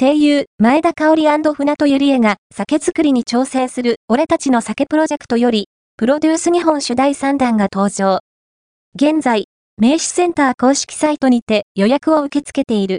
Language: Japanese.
声優、前田香織船戸ゆりえが酒造りに挑戦する俺たちの酒プロジェクトより、プロデュース日本主題3弾が登場。現在、名刺センター公式サイトにて予約を受け付けている。